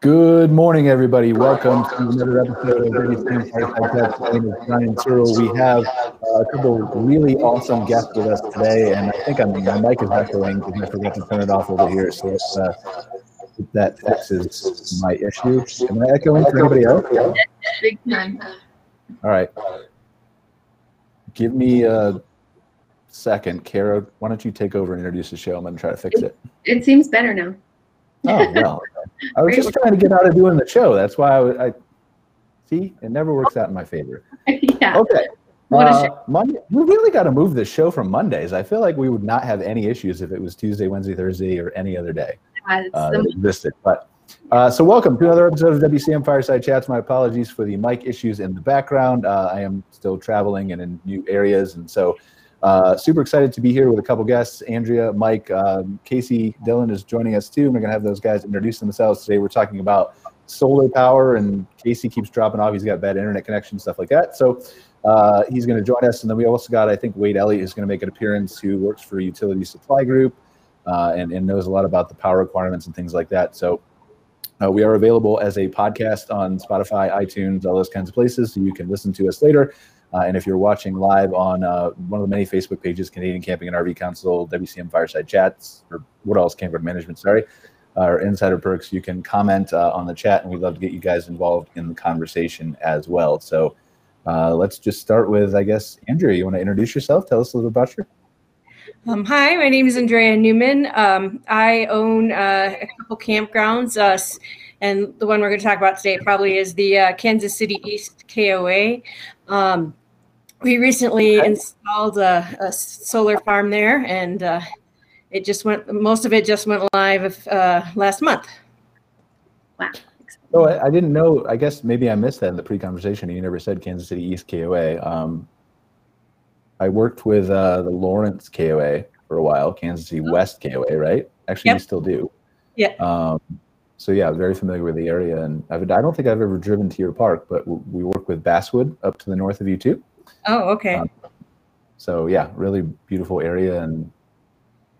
Good morning, everybody. Welcome to another episode of Ready Stand Podcast. My name is Brian Searl. We have uh, a couple really awesome guests with us today, and I think I'm, my mic is echoing because I forgot to turn it off over here. So it's, uh, that fixes my issue. Am I echoing for anybody else? Big time. All right. Give me a second. Kara, why don't you take over and introduce the show? I'm going to try to fix it. It seems better now. Oh, well. I was just trying to get out of doing the show. That's why I, I see it never works out in my favor. yeah. Okay. What a Uh. Monday, we really got to move this show from Mondays. I feel like we would not have any issues if it was Tuesday, Wednesday, Thursday, or any other day Uh, uh, that existed. But uh, so, welcome to another episode of WCM Fireside Chats. My apologies for the mic issues in the background. Uh, I am still traveling and in new areas, and so uh, super excited to be here with a couple guests. Andrea, Mike, um, Casey, Dylan is joining us too. We're going to have those guys introduce themselves today. We're talking about solar power, and Casey keeps dropping off. He's got bad internet connection, stuff like that. So. Uh, he's going to join us, and then we also got, I think, Wade Elliott is going to make an appearance, who works for Utility Supply Group uh, and, and knows a lot about the power requirements and things like that. So uh, we are available as a podcast on Spotify, iTunes, all those kinds of places, so you can listen to us later. Uh, and if you're watching live on uh, one of the many Facebook pages, Canadian Camping and RV Council, WCM Fireside Chats, or what else, Campground Management, sorry, uh, or Insider Perks, you can comment uh, on the chat, and we'd love to get you guys involved in the conversation as well. So uh, let's just start with, I guess, Andrea, you want to introduce yourself? Tell us a little about you. Um, hi, my name is Andrea Newman. Um, I own a couple campgrounds, uh, and the one we're going to talk about today probably is the uh, Kansas City East KOA. Um, we recently installed a, a solar farm there, and uh, it just went. Most of it just went live uh, last month. wow. Oh, I, I didn't know. I guess maybe I missed that in the pre-conversation. You never said Kansas City East KOA. Um, I worked with uh, the Lawrence KOA for a while, Kansas City West KOA, right? Actually, you Yep. still do. Yeah. Um, so yeah, very familiar with the area, and I've, I don't think I've ever driven to your park, but we work with Basswood up to the north of you too. Oh, okay. Um, So yeah, really beautiful area and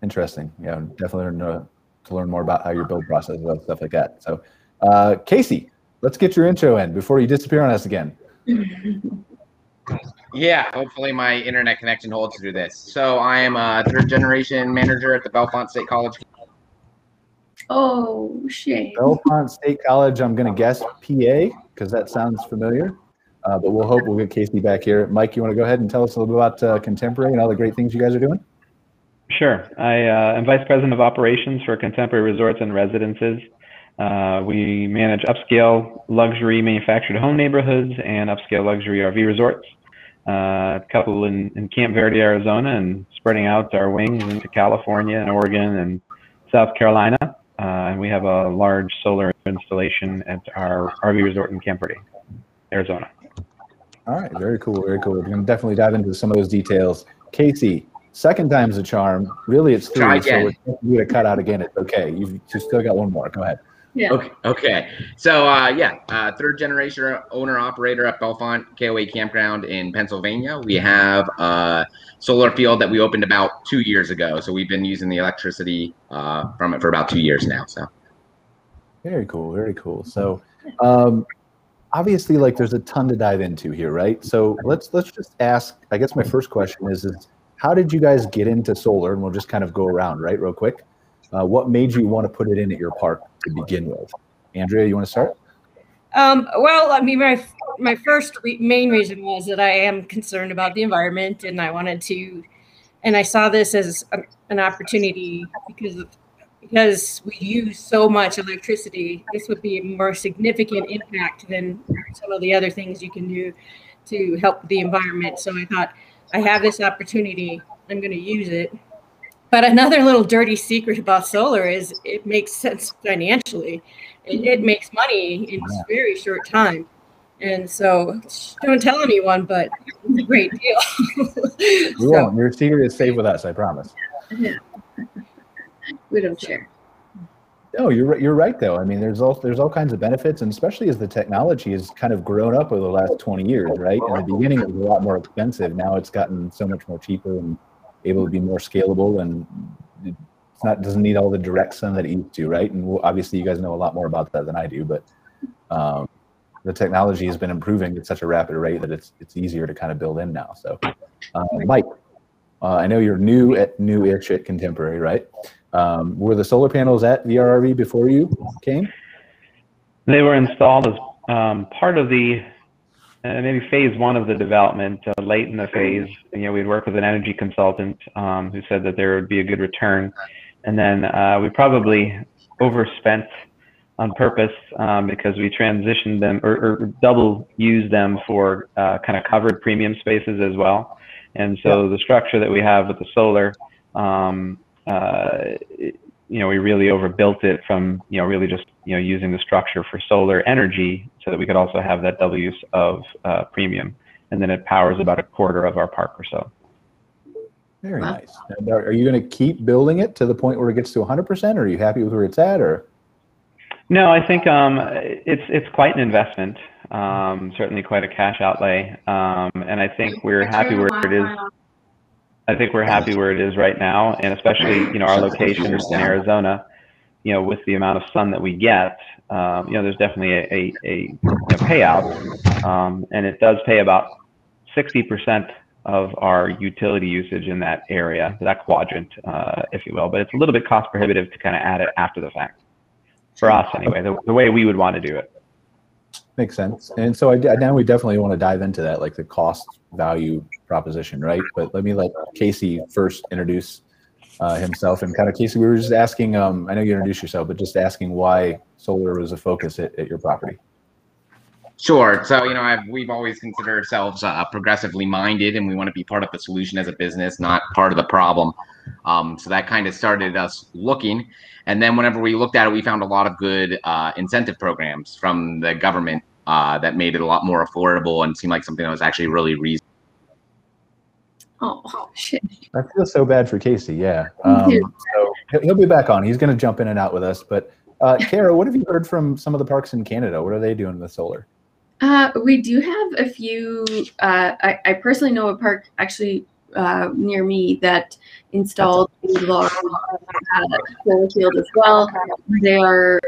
interesting. Yeah, definitely learn to, to learn more about how your build process and stuff like that. So, uh, Casey, let's get your intro in before you disappear on us again. Yeah, hopefully my internet connection holds through this. So I am a third generation manager at the Bellefonte State College. Oh, shame. Belmont State College. I'm going to guess PA because that sounds familiar. Uh, but we'll hope we'll get Casey back here. Mike, you want to go ahead and tell us a little bit about uh, Contemporary and all the great things you guys are doing? Sure. I uh, am Vice President of Operations for Contemporary Resorts and Residences. Uh, we manage upscale luxury manufactured home neighborhoods and upscale luxury RV resorts. Uh, a couple in, in Camp Verde, Arizona, and spreading out our wings into California and Oregon and South Carolina. Uh, and we have a large solar installation at our RV resort in Camp Verde, Arizona. All right, very cool, very cool. We're going to definitely dive into some of those details. Casey, second time's a charm. Really, it's three. Try So again. if you to cut out again, it's okay. You've just still got one more. Go ahead. Yeah. Okay. Okay. So uh, yeah, uh, third generation owner operator at Bellefonte KOA Campground in Pennsylvania. We have a solar field that we opened about two years ago. So we've been using the electricity uh, from it for about two years now. So Very cool, very cool. So, um, obviously, like there's a ton to dive into here, right? So let's let's just ask. I guess my first question is is how did you guys get into solar? And we'll just kind of go around, right, real quick. Uh, what made you want to put it in at your park to begin with? Andrea, you want to start? Um, well, I mean, my my first re- main reason was that I am concerned about the environment, and I wanted to, and I saw this as a, an opportunity because because we use so much electricity. This would be a more significant impact than some of the other things you can do to help the environment. So I thought, I have this opportunity. I'm going to use it. But another little dirty secret about solar is it makes sense financially. It, it makes money in a very short time. And so don't tell anyone, but it's a great deal. We so, won't. Your secret is safe with us. I promise. We don't share. No, you're right. You're right, though. I mean, there's all there's all kinds of benefits, and especially as the technology has kind of grown up over the last 20 years, right? In the beginning, it was a lot more expensive. Now it's gotten so much more cheaper and able to be more scalable and it's not doesn't need all the direct sun that it used to, right? And we'll, obviously, you guys know a lot more about that than I do, but um, the technology has been improving at such a rapid rate that it's it's easier to kind of build in now. So, uh, Mike, uh, I know you're new at new-ish at Contemporary, right? Um, were the solar panels at VRRV before you came? They were installed as um, part of the uh, maybe phase one of the development. Uh, late in the phase, you know, we'd work with an energy consultant um, who said that there would be a good return, and then uh, we probably overspent on purpose um, because we transitioned them or, or double used them for uh, kind of covered premium spaces as well. And so the structure that we have with the solar, um, uh, you know, we really overbuilt it from, you know, really just, you know, using the structure for solar energy so that we could also have that double use of uh, premium. And then it powers about a quarter of our park or so. Very Wow. nice. And are, are you going to keep building it to the point where it gets to 100%? Or are you happy with where it's at? Or No, I think um, it's it's quite an investment. Um, certainly quite a cash outlay, um, and I think we're happy where it is. I think we're happy where it is right now, and especially you know our location in Arizona. You know, with the amount of sun that we get, um, you know, there's definitely a a, a you know, payout, um, and it does pay about sixty percent of our utility usage in that area, that quadrant, uh, if you will. But it's a little bit cost prohibitive to kind of add it after the fact for us anyway, the, the way we would want to do it. Makes sense. And so I, now we definitely want to dive into that, like the cost value proposition, right? But let me let Casey first introduce uh, himself. And kind of, Casey, we were just asking, um, I know you introduced yourself, but just asking why solar was a focus at, at your property. Sure. So, you know, I've, we've always considered ourselves uh, progressively minded and we want to be part of the solution as a business, not part of the problem. Um, so that kind of started us looking. And then whenever we looked at it, we found a lot of good uh, incentive programs from the government uh, that made it a lot more affordable and seemed like something that was actually really reasonable. Oh, shit. I feel so bad for Casey. Yeah. Um, so he'll, he'll be back on. He's going to jump in and out with us. But uh, Kara, what have you heard from some of the parks in Canada? What are they doing with solar? Uh, we do have a few. Uh, I, I personally know a park actually uh, near me that installed large uh, solar field as well. They are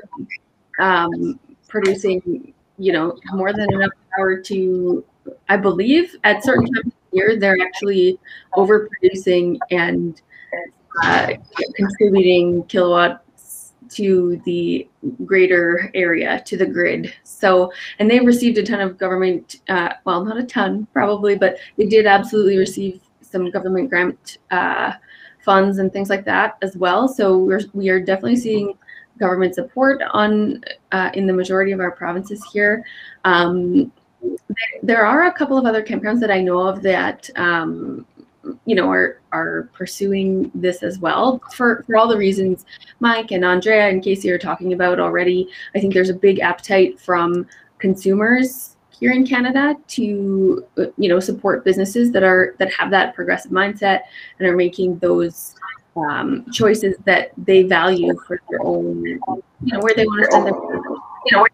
um, producing, you know, more than enough power to, I believe, at certain times of the year, they're actually overproducing and uh, contributing kilowatts to the greater area, to the grid. So, and they received a ton of government, uh, well, not a ton probably, but they did absolutely receive some government grant uh, funds and things like that as well. So we're we are definitely seeing government support on uh, in the majority of our provinces here. Um, there are a couple of other campgrounds that I know of that um, you know are are pursuing this as well for for all the reasons Mike and Andrea and Casey are talking about already. I think there's a big appetite from consumers here in Canada to you know support businesses that are that have that progressive mindset and are making those um, choices that they value for their own you know where they want to their you know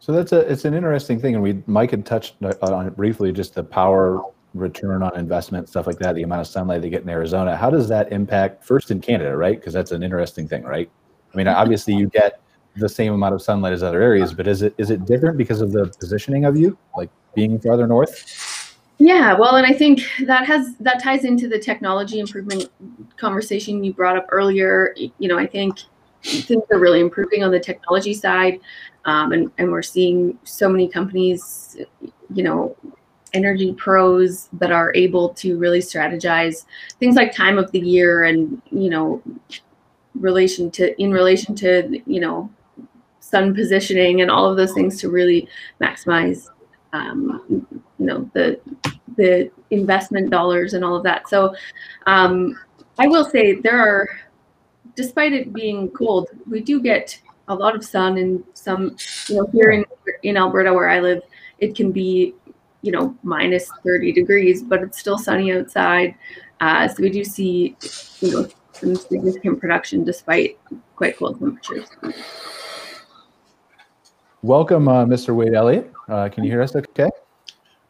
So that's a it's an interesting thing, and we Mike had touched on it briefly, just the power return on investment, stuff like that, the amount of sunlight they get in Arizona. How does that impact first in Canada, right? Because that's an interesting thing, right? I mean, obviously you get the same amount of sunlight as other areas, but is it is it different because of the positioning of you, like being farther north? Yeah, well, and I think that has that ties into the technology improvement conversation you brought up earlier. You know, I think things are really improving on the technology side, um, and and we're seeing so many companies, you know, energy pros that are able to really strategize things like time of the year and you know relation to in relation to you know sun positioning and all of those things to really maximize um, you know the the investment dollars and all of that. So um, i will say there are despite it being cold we do get a lot of sun and some you know here in in alberta where i live it can be you know minus 30 degrees but it's still sunny outside. Uh, so we do see you know some significant production despite quite cold temperatures Welcome, uh, Mr. Wade Elliott. Uh, can you hear us? Okay.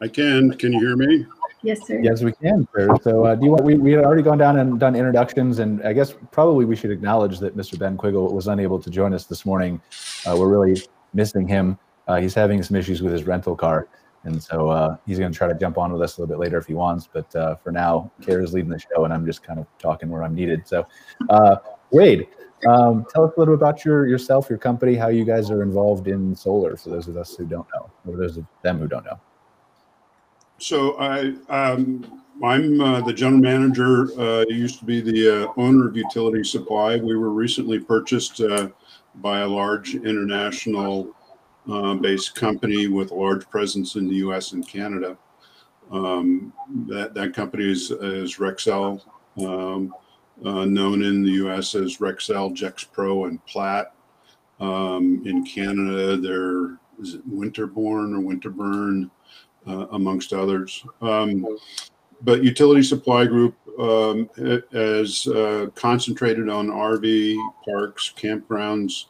I can. Can you hear me? Yes, sir. Yes, we can. Sir. So, uh, do you want? We we had already gone down and done introductions, and I guess probably we should acknowledge that Mr. Ben Quiggle was unable to join us this morning. Uh, we're really missing him. Uh, he's having some issues with his rental car, and so uh, he's going to try to jump on with us a little bit later if he wants. But uh, for now, Kara's leading the show, and I'm just kind of talking where I'm needed. So, uh, Wade, um, tell us a little about your yourself, your company, how you guys are involved in solar. For those of us who don't know, or those of them who don't know. So I, um, I'm uh, the general manager. Uh, used to be the uh, owner of Utility Supply. We were recently purchased uh, by a large international uh, based company with a large presence in the U.S. and Canada. Um, that that company is, is Rexel, um, uh, known in the U.S. as Rexel, Gexpro, and Platt. Um, in Canada, they're is it Winterborn or Winterburn uh, amongst others. Um, but Utility Supply Group um, has uh, concentrated on RV parks, campgrounds,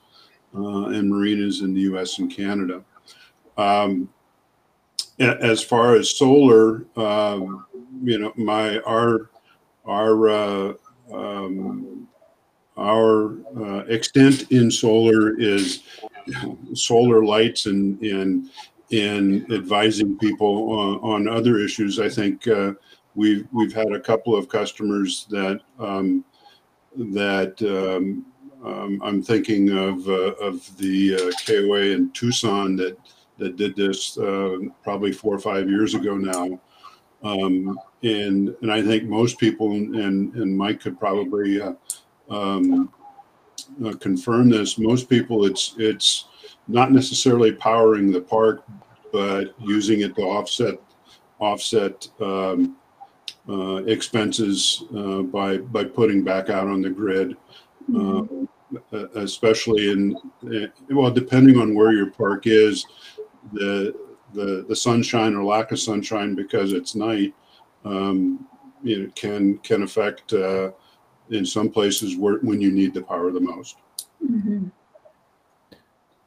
uh, and marinas in the U.S. and Canada. Um, as far as solar, um, you know, my our our uh, um, our uh, extent in solar is solar lights and and in advising people on, on other issues. I think uh, we've we've had a couple of customers that um, that um, um, I'm thinking of uh, of the uh, KOA in Tucson that that did this uh, probably four or five years ago now. Um, and and I think most people and and Mike could probably uh, um, uh, confirm this. Most people, it's it's not necessarily powering the park, but using it to offset offset um, uh, expenses uh, by by putting back out on the grid, uh, especially in well, depending on where your park is, the the the sunshine or lack of sunshine because it's night, um, you know, can can affect uh, in some places where when you need the power the most. Mm-hmm.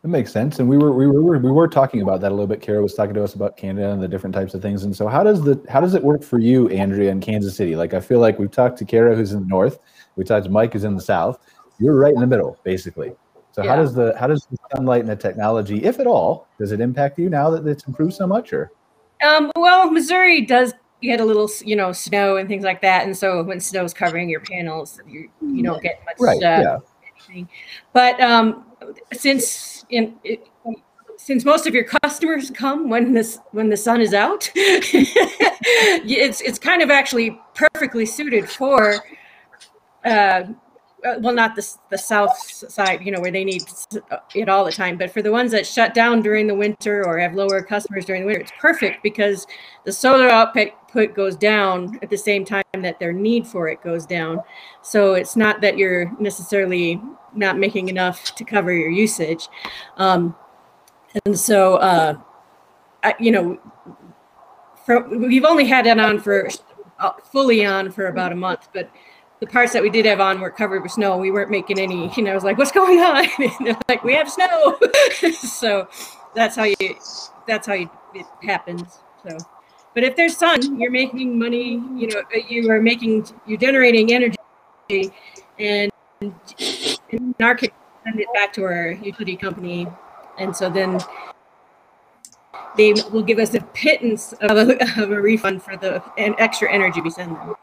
That makes sense. And we were we were we were talking about that a little bit. Kara was talking to us about Canada and the different types of things. And so how does the how does it work for you, Andrea, in Kansas City? Like I feel like we've talked to Kara who's in the north, we talked to Mike who's in the south. You're right in the middle, basically. So how does the how does the sunlight and the technology, if at all, does it impact you now that it's improved so much or Um, well, Missouri does get a little, you know, snow and things like that, and so when snow's covering your panels, you you don't get much. right, uh, yeah. anything. But um, since in it, since most of your customers come when this when the sun is out, it's it's kind of actually perfectly suited for. Uh, well, not the the south side, you know, where they need uh, it all the time. But for the ones that shut down during the winter or have lower customers during the winter, it's perfect because the solar output goes down at the same time that their need for it goes down. So it's not that you're necessarily not making enough to cover your usage. Um, and so, uh, I, you know, for, we've only had it on for uh, fully on for about a month, but the parts that we did have on were covered with snow. We weren't making any, you know, I was like, what's going on? And they're like, we have snow. so that's how you, that's how you, it happens. So, but if there's sun, you're making money, you know, uh, you are making, you're generating energy and in our case, send it back to our utility company. And so then they will give us a pittance of a, of a refund for the an extra energy we send them.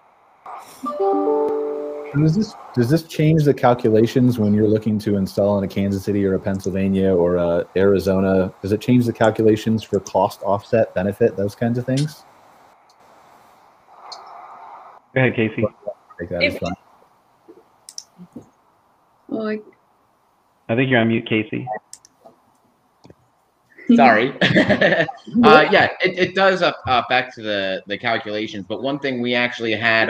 And Does this does this change the calculations when you're looking to install in a Kansas City or a Pennsylvania or a Arizona? Does it change the calculations for cost offset, benefit, those kinds of things? Go ahead, Casey. Take that If- Well, like, I think you're on mute, Casey. Sorry. uh, yeah, it, it does affect the, the calculations. But one thing we actually had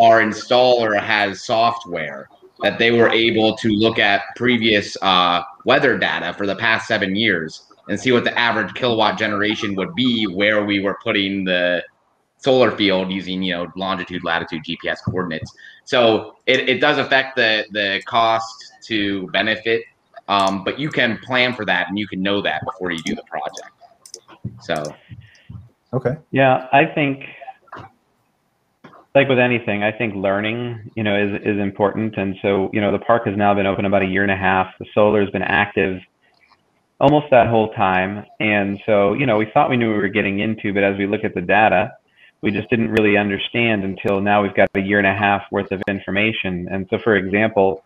our installer has software that they were able to look at previous uh, weather data for the past seven years and see what the average kilowatt generation would be where we were putting the solar field using you know longitude latitude gps coordinates so it, it does affect the the cost to benefit um, but you can plan for that and you can know that before you do the project. So Okay. Yeah, I think like with anything, I think learning, you know, is is important. And so, you know, the park has now been open about a year and a half. The solar has been active almost that whole time. And so, you know, we thought we knew we were getting into, but as we look at the data, we just didn't really understand until now we've got a year and a half worth of information. And so, for example,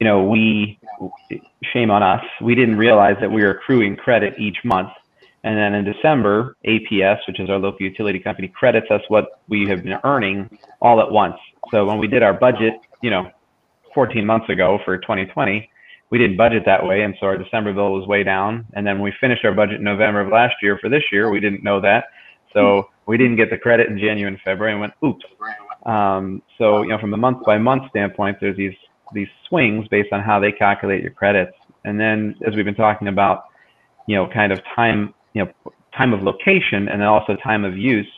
you know, we, shame on us, we didn't realize that we were accruing credit each month. And then in December, APS, which is our local utility company, credits us what we have been earning all at once. So when we did our budget, you know, 14 months ago for 2020, we didn't budget that way. And so our December bill was way down. And then when we finished our budget in November of last year for this year, we didn't know that. So we didn't get the credit in January and February and went, oops. Um, so, you know, from a month by month standpoint, there's these these swings based on how they calculate your credits. And then as we've been talking about, you know, kind of time, you know, time of location and then also time of use,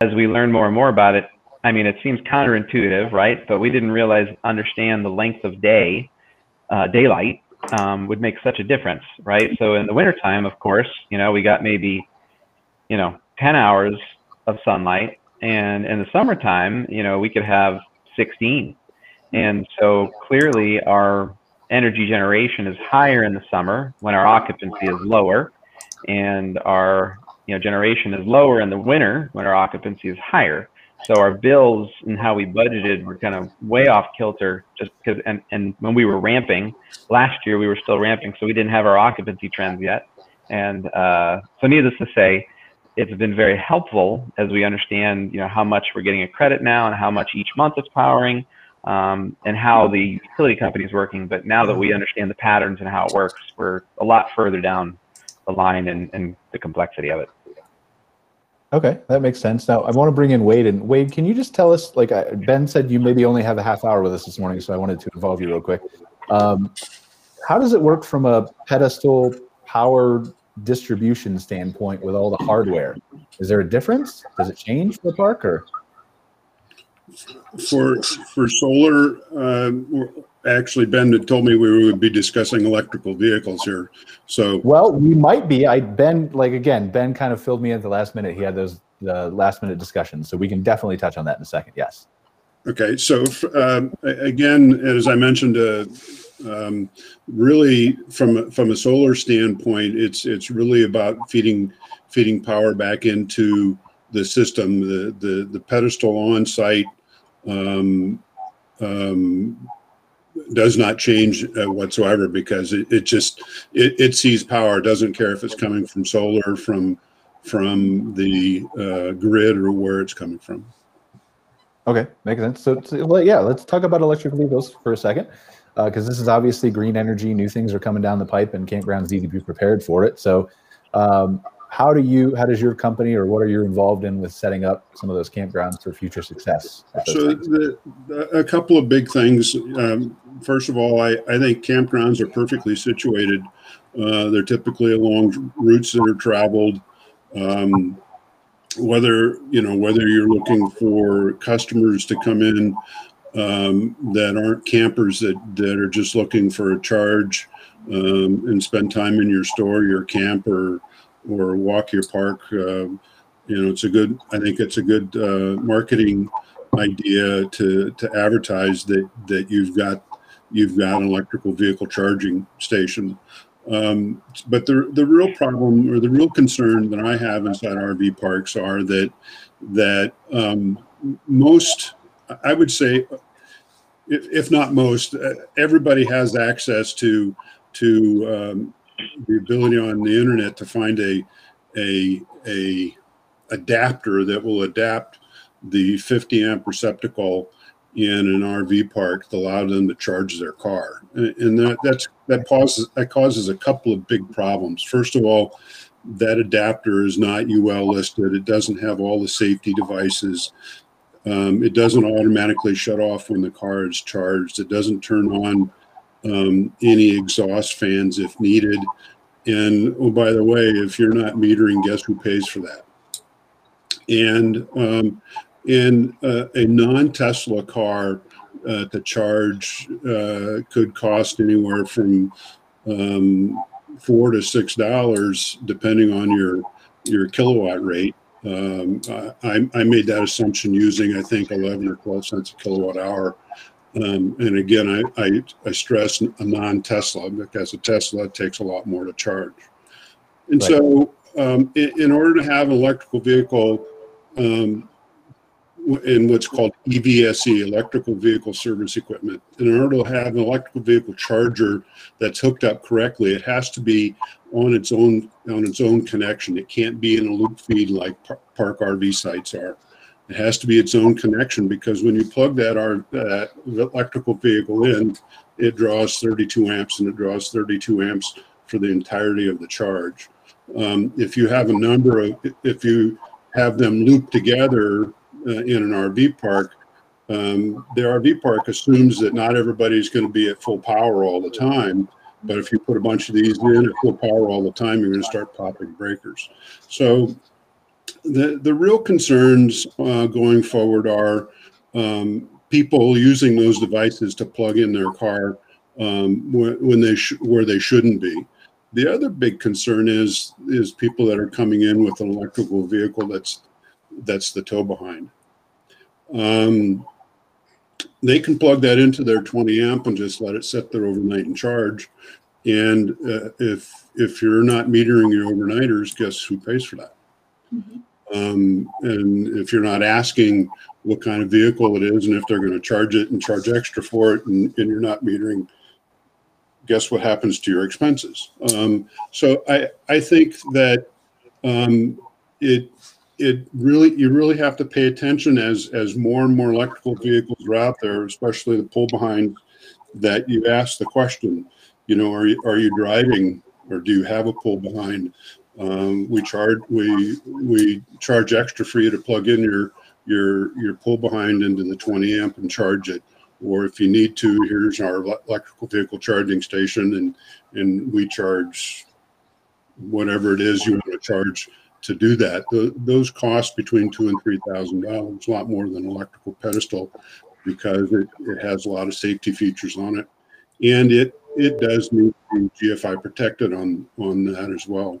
as we learn more and more about it, I mean, it seems counterintuitive, right? But we didn't realize, understand the length of day, uh, daylight um, would make such a difference, right? So in the wintertime, of course, you know, we got maybe, you know, 10 hours of sunlight. And in the summertime, you know, we could have 16 and so clearly our energy generation is higher in the summer when our occupancy is lower and our you know generation is lower in the winter when our occupancy is higher. So our bills and how we budgeted were kind of way off kilter just because and, and when we were ramping last year we were still ramping so we didn't have our occupancy trends yet. And uh, so needless to say, it's been very helpful as we understand you know how much we're getting a credit now and how much each month it's powering um, and how the utility company is working. But now that we understand the patterns and how it works, we're a lot further down the line and, and the complexity of it. Okay, that makes sense. Now I want to bring in Wade. And Wade, can you just tell us? Like Ben said, you maybe only have a half hour with us this morning, so I wanted to involve you real quick. Um, how does it work from a pedestal power distribution standpoint with all the hardware? Is there a difference? Does it change for the park or? For for solar, um, actually, Ben had told me we would be discussing electrical vehicles here. So well, we might be. I Ben like again. Ben kind of filled me in at the last minute. He had those the last minute discussions, so we can definitely touch on that in a second. Yes. Okay, so um, again, as I mentioned, uh, um, really from from a solar standpoint, it's it's really about feeding feeding power back into the system. The the the pedestal on site um, um, does not change uh, whatsoever because it, it just it, it, sees power doesn't care if it's coming from solar from from the uh, grid or where it's coming from. Okay makes sense. So, so well, yeah let's talk about electric vehicles for a second because uh, this is obviously green energy new things are coming down the pipe and campgrounds need to be prepared for it. So um, how do you how does your company or what are you involved in with setting up some of those campgrounds for future success so the, the, a couple of big things um, first of all I, I think campgrounds are perfectly situated. Uh, they're typically along routes that are traveled. Um, whether you know whether you're looking for customers to come in um, that aren't campers that that are just looking for a charge um, and spend time in your store your camp or or walk your park. Uh, you know, it's a good. I think it's a good uh, marketing idea to to advertise that that you've got you've got an electrical vehicle charging station. Um, but the the real problem or the real concern that I have inside RV parks are that that um, most I would say, if, if not most, uh, everybody has access to to um, the ability on the internet to find a a a adapter that will adapt the 50 amp receptacle in an RV park to allow them to charge their car, and, that that's that causes that causes a couple of big problems. First of all, that adapter is not UL listed. It doesn't have all the safety devices. Um, it doesn't automatically shut off when the car is charged. It doesn't turn on um, any exhaust fans if needed. And oh, by the way, if you're not metering, guess who pays for that? And um, in uh, a non-Tesla car uh, to charge uh, could cost anywhere from um, four to six dollars, depending on your your kilowatt rate. Um, I, I made that assumption using, I think, 11 or 12 cents a kilowatt hour. Um, and again, I, I, I stress a non-Tesla because a Tesla takes a lot more to charge. And Right. so, um, in, in order to have an electrical vehicle, um, in what's called EVSE, Electrical Vehicle Service Equipment, in order to have an electrical vehicle charger that's hooked up correctly, it has to be on its own on its own connection. It can't be in a loop feed like par- park RV sites are. It has to be its own connection because when you plug that R, that electrical vehicle in, it draws 32 amps and it draws 32 amps for the entirety of the charge. Um, if you have a number of, if you have them looped together uh, in an RV park, um, the RV park assumes that not everybody's going to be at full power all the time. But if you put a bunch of these in at full power all the time, you're going to start popping breakers. So the the real concerns uh, going forward are um, people using those devices to plug in their car um, when, they where they shouldn't be. The other big concern is is people that are coming in with an electrical vehicle that's that's the tow behind. Um, they can plug that into their 20 amp and just let it sit there overnight and charge. And uh, if if you're not metering your overnighters, guess who pays for that? Um, and if you're not asking what kind of vehicle it is and if they're going to charge it and charge extra for it and, and you're not metering, guess what happens to your expenses? Um, so I, I think that um, it it really you really have to pay attention as as more and more electrical vehicles are out there, especially the pull behind, that you ask the question, you know, are you are you driving or do you have a pull behind? Um, we charge we we charge extra for you to plug in your your your pull behind into the 20 amp and charge it. Or if you need to, here's our electrical vehicle charging station, and and we charge whatever it is you want to charge to do that. Tho- those cost between two and three thousand dollars, a lot more than an electrical pedestal, because it, it has a lot of safety features on it, and it it does need to be GFI protected on on that as well.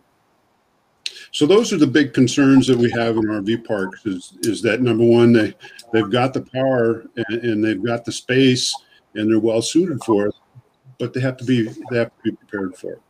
So those are the big concerns that we have in RV parks. Is is that number one they they've got the power and, and they've got the space and they're well suited for it, but they have to be they have to be prepared for it.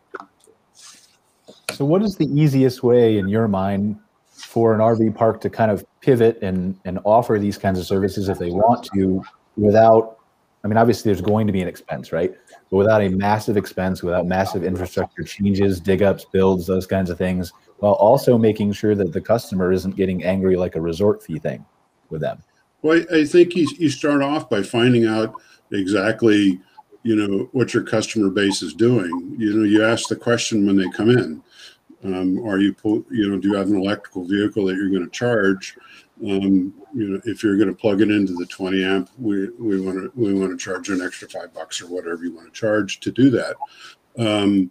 So, what is the easiest way in your mind for an RV park to kind of pivot and and offer these kinds of services if they want to, without? I mean, obviously, there's going to be an expense, right? But without a massive expense, without massive infrastructure changes, dig ups, builds, those kinds of things, while also making sure that the customer isn't getting angry like a resort fee thing with them. Well, I think you, you start off by finding out exactly, you know, what your customer base is doing. You know, you ask the question when they come in. Um, are you, you know, do you have an electrical vehicle that you're going to charge? Um, you know, if you're going to plug it into the 20 amp, we, we want to, we want to charge an extra five bucks or whatever you want to charge to do that. Um,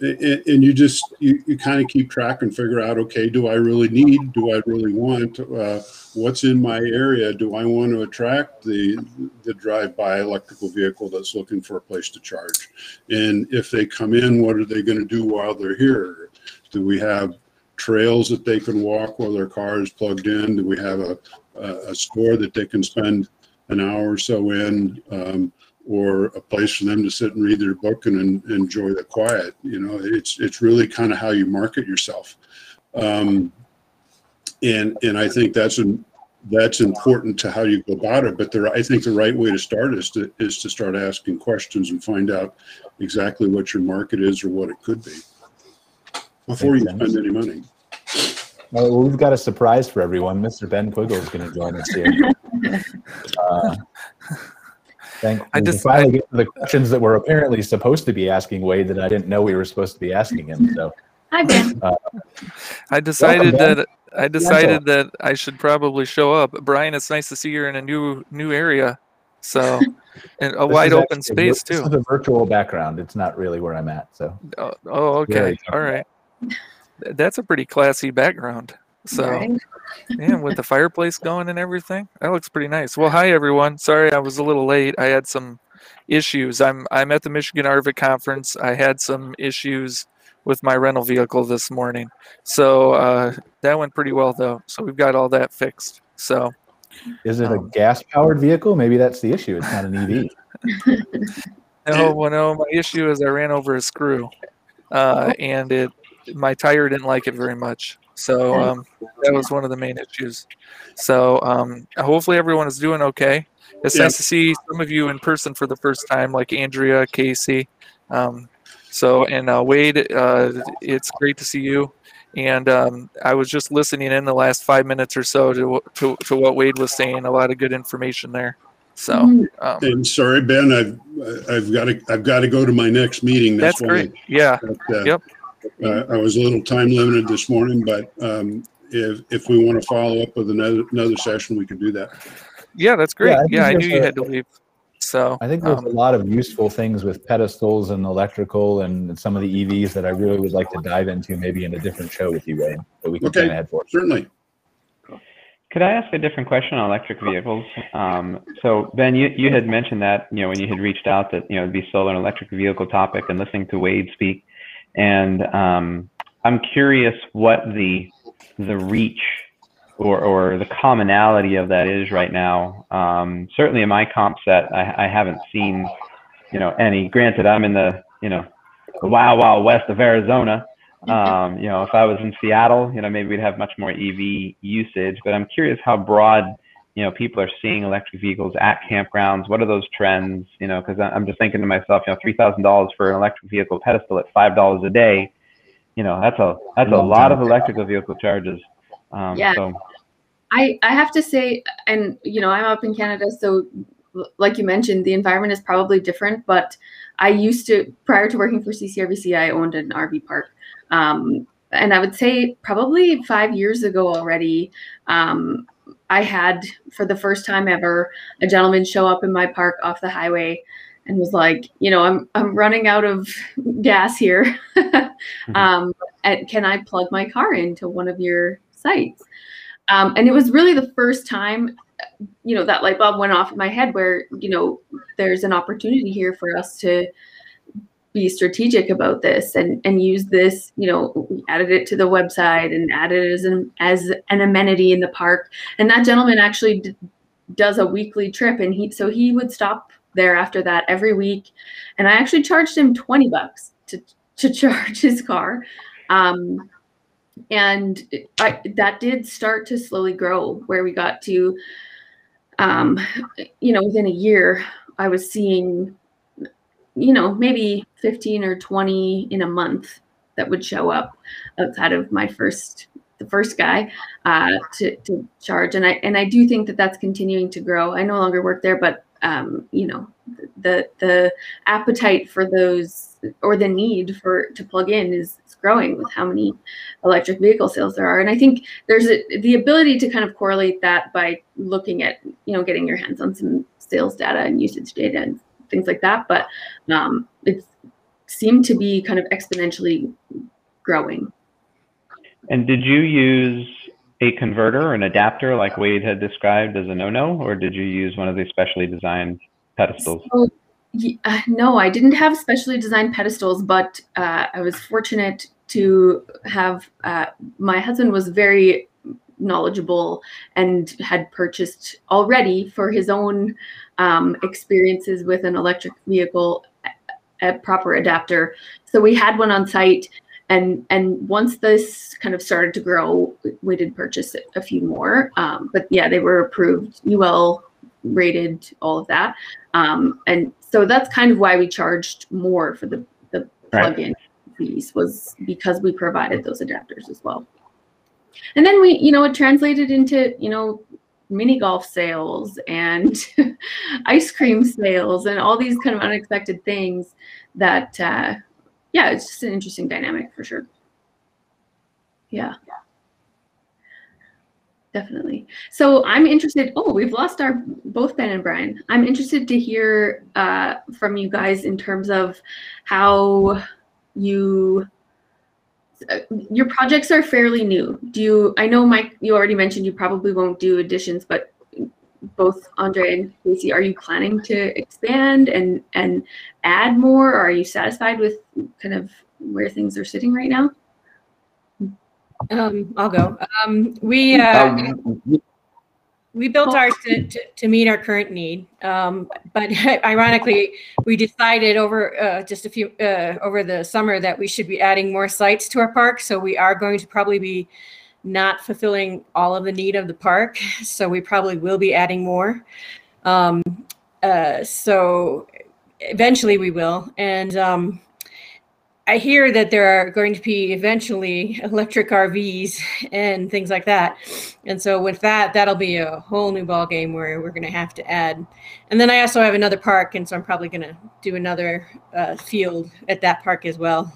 and, and you just, you, you kind of keep track and figure out, okay, do I really need, do I really want, uh, what's in my area? Do I want to attract the the drive-by electrical vehicle that's looking for a place to charge? And if they come in, what are they going to do while they're here? Do we have trails that they can walk while their car is plugged in? Do we have a a, store that they can spend an hour or so in? Um, or a place for them to sit and read their book and, en- enjoy the quiet. You know, it's it's really kind of how you market yourself. Um, and and I think that's an, that's important to how you go about it. But the, I think the right way to start is to is to start asking questions and find out exactly what your market is or what it could be before you sense. spend any money. Well, we've got a surprise for everyone. Mr. Ben Quiggle is going to join us here. Uh, thank I we can just- finally get to the questions that we're apparently supposed to be asking Wade that I didn't know we were supposed to be asking him. So, Hi, Ben. I decided Ben. that I decided that I should probably show up. Brian, it's nice to see you're in a new new area. So, and a this wide open actually a- space This too. is a virtual background. It's not really where I'm at. So, Oh, oh, okay. All right. Th- That's a pretty classy background. So, Right. yeah, with the fireplace going and everything, that looks pretty nice. Well, hi everyone. Sorry I was a little late. I had some issues. I'm I'm at the Michigan ARVIC conference. I had some issues with my rental vehicle this morning. So uh, that went pretty well though. So we've got all that fixed. So Is it a Um, gas powered vehicle? Maybe that's the issue. It's not an E EV. no, well, no, my issue is I ran over a screw, uh, and it my tire didn't like it very much. So um, that was one of the main issues. So um, hopefully everyone is doing okay. It's Yeah. nice to see some of you in person for the first time, like Andrea, Casey. Um, so and uh, Wade, uh, it's great to see you. And um, I was just listening in the last five minutes or so to, to to what Wade was saying. A lot of good information there. So Mhm. um, And sorry, Ben, I've, I've got to, I've got to go to my next meeting. that's great. Yeah. But, uh, Yep. Uh, I was a little time limited this morning, but um, if, if we want to follow up with another, another session, we could do that. Yeah, that's great. I Yeah, I, there's knew you had to leave. So I think there's um, a lot of useful things with pedestals and electrical and some of the EVs that I really would like to dive into maybe in a different show with you, Wayne, that we can Okay. plan ahead for. Certainly. Could I ask a different question on electric vehicles? Um, so Ben, you, you had mentioned that, you know, when you had reached out that, you know, it'd be solar and electric vehicle topic and listening to Wade speak. And um, I'm curious what the, the reach or, or the commonality of that is right now. Um, certainly in my comp set, I, I haven't seen, you know, any, granted, I'm in the, you know, the wild, wild west of Arizona. Um, you know, if I was in Seattle, you know, maybe we'd have much more EV usage. But I'm curious how broad, you know, people are seeing electric vehicles at campgrounds. What are those trends? You know, because I'm just thinking to myself, you know, three thousand dollars for an electric vehicle pedestal at five dollars a day. You know, that's a that's a lot of electrical vehicle charges. Um, Yeah. So I, I have to say, and you know, I'm up in Canada, so like you mentioned, the environment is probably different. But I used to, prior to working for CCRVC, I owned an RV park, um, and I would say probably five years ago already, um, I had for the first time ever a gentleman show up in my park off the highway, and was like, you know, I'm I'm running out of gas here. um, and can I plug my car into one of your sites? Um, and it was really the first time, you know, that light bulb went off in my head where, you know, there's an opportunity here for us to be strategic about this and, and use this, you know, we added it to the website and added it as an, as an amenity in the park. And that gentleman actually d- does a weekly trip. And he, so he would stop there after that every week. And I actually charged him 20 bucks to, to charge his car. Um, and I, that did start to slowly grow where we got to um, you know within a year i was seeing you know maybe 15 or 20 in a month that would show up outside of my first the first guy uh, to, to charge. And i and i do think that that's continuing to grow. I no longer work there but um, you know the the appetite for those or the need for to plug in is, growing with how many electric vehicle sales there are. And i think there's a, the ability to kind of correlate that by looking at you know getting your hands on some sales data and usage data and things like that but um, it seemed to be kind of exponentially growing And did you use a converter or an adapter like Wade had described as a no-no, or did you use one of these specially designed pedestals? So, uh, no, I didn't have specially designed pedestals, but uh, I was fortunate to have uh, my husband was very knowledgeable and had purchased already for his own um, experiences with an electric vehicle a, proper adapter. So we had one on site. And, and once this kind of started to grow, we did purchase a few more. Um, but yeah, they were approved, UL rated, all of that. Um, and so that's kind of why we charged more for the, the Right. plug-in fees was because we provided those adapters as well. And then we, you know, it translated into, you know, mini golf sales and ice cream sales and all these kind of unexpected things that, uh, yeah, it's just an interesting dynamic for sure. Yeah. Definitely. So I'm interested. Oh, we've lost our both Ben and Brian. I'm interested to hear uh, from you guys in terms of how you your projects are fairly new. Do you? I know Mike. You already mentioned you probably won't do additions, but both Andre and Casey, are you planning to expand and and add more? Or are you satisfied with kind of where things are sitting right now? Um, I'll go. Um, we, uh, Um, we built ours to, to, to meet our current need. Um, but ironically, we decided over uh, just a few uh, over the summer that we should be adding more sites to our park. So we are going to probably be not fulfilling all of the need of the park. So we probably will be adding more. Um, uh, so eventually we will. And um, I hear that there are going to be eventually electric RVs and things like that. And so with that, that'll be a whole new ball game where we're going to have to add. And then I also have another park, and so I'm probably going to do another uh, field at that park as well.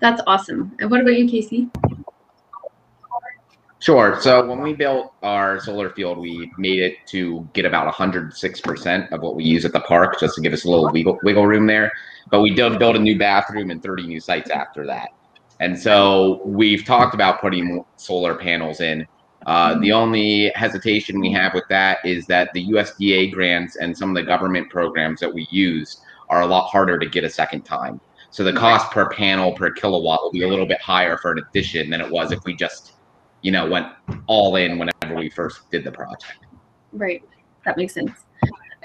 That's awesome. And what about you, Casey? Sure. So when we built our solar field, we made it to get about 106% of what we use at the park, just to give us a little wiggle, wiggle room there. But we did build a new bathroom and 30 new sites after that. And so we've talked about putting solar panels in. Uh, the only hesitation we have with that is that the USDA grants and some of the government programs that we use are a lot harder to get a second time. So the cost per panel per kilowatt will be a little bit higher for an addition than it was if we just you know, went all in whenever we first did the project. Right. That makes sense.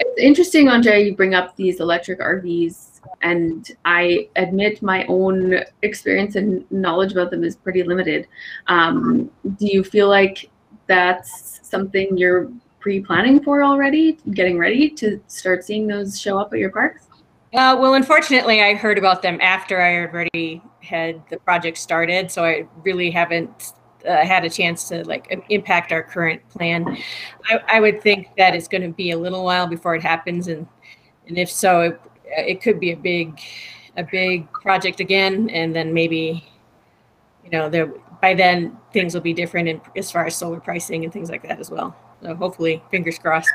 It's interesting, Andre, you bring up these electric RVs, and I admit my own experience and knowledge about them is pretty limited. Um, do you feel like that's something you're pre-planning for already, getting ready to start seeing those show up at your parks? Uh, well, unfortunately, I heard about them after I already had the project started, so I really haven't uh, had a chance to like impact our current plan. I, I would think that it's going to be a little while before it happens, and and if so, it, it could be a big a big project again, and then maybe you know there by then things will be different in, as far as solar pricing and things like that as well. So hopefully, fingers crossed.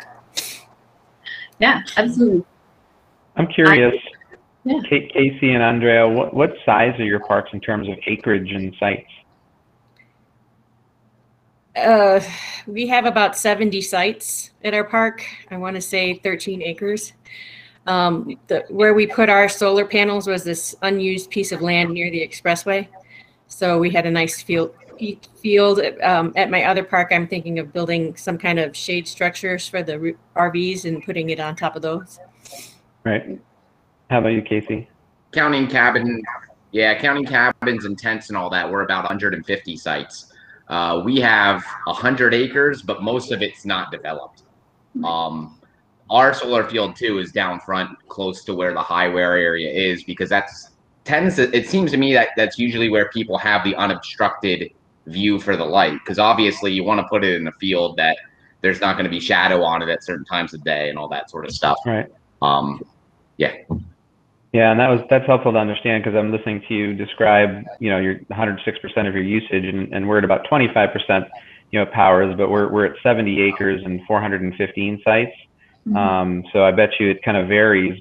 Yeah, absolutely. I'm curious, Yeah. Kate, Casey and Andrea, what, what size are your parks in terms of acreage and sites? Uh, we have about 70 sites at our park. I want to say 13 acres. Um, the, where we put our solar panels was this unused piece of land near the expressway. So we had a nice field. Field um, at my other park. I'm thinking of building some kind of shade structures for the RVs and putting it on top of those. Right. How about you, Casey? Counting cabin, yeah, counting cabins and tents and all that, we're about 150 sites. Uh, we have 100 acres, but most of it's not developed. Um, our solar field too is down front, close to where the highway area is, because that's tends to. It seems to me that that's usually where people have the unobstructed view for the light, because obviously you want to put it in a field that there's not going to be shadow on it at certain times of day and all that sort of stuff. Right. Um, yeah. Yeah, and that was that's helpful to understand because I'm listening to you describe, you know, your 106% of your usage, and, and we're at about 25%, you know, powers, but we're we're at 70 acres and 415 sites. Mhm. Um, so I bet you it kind of varies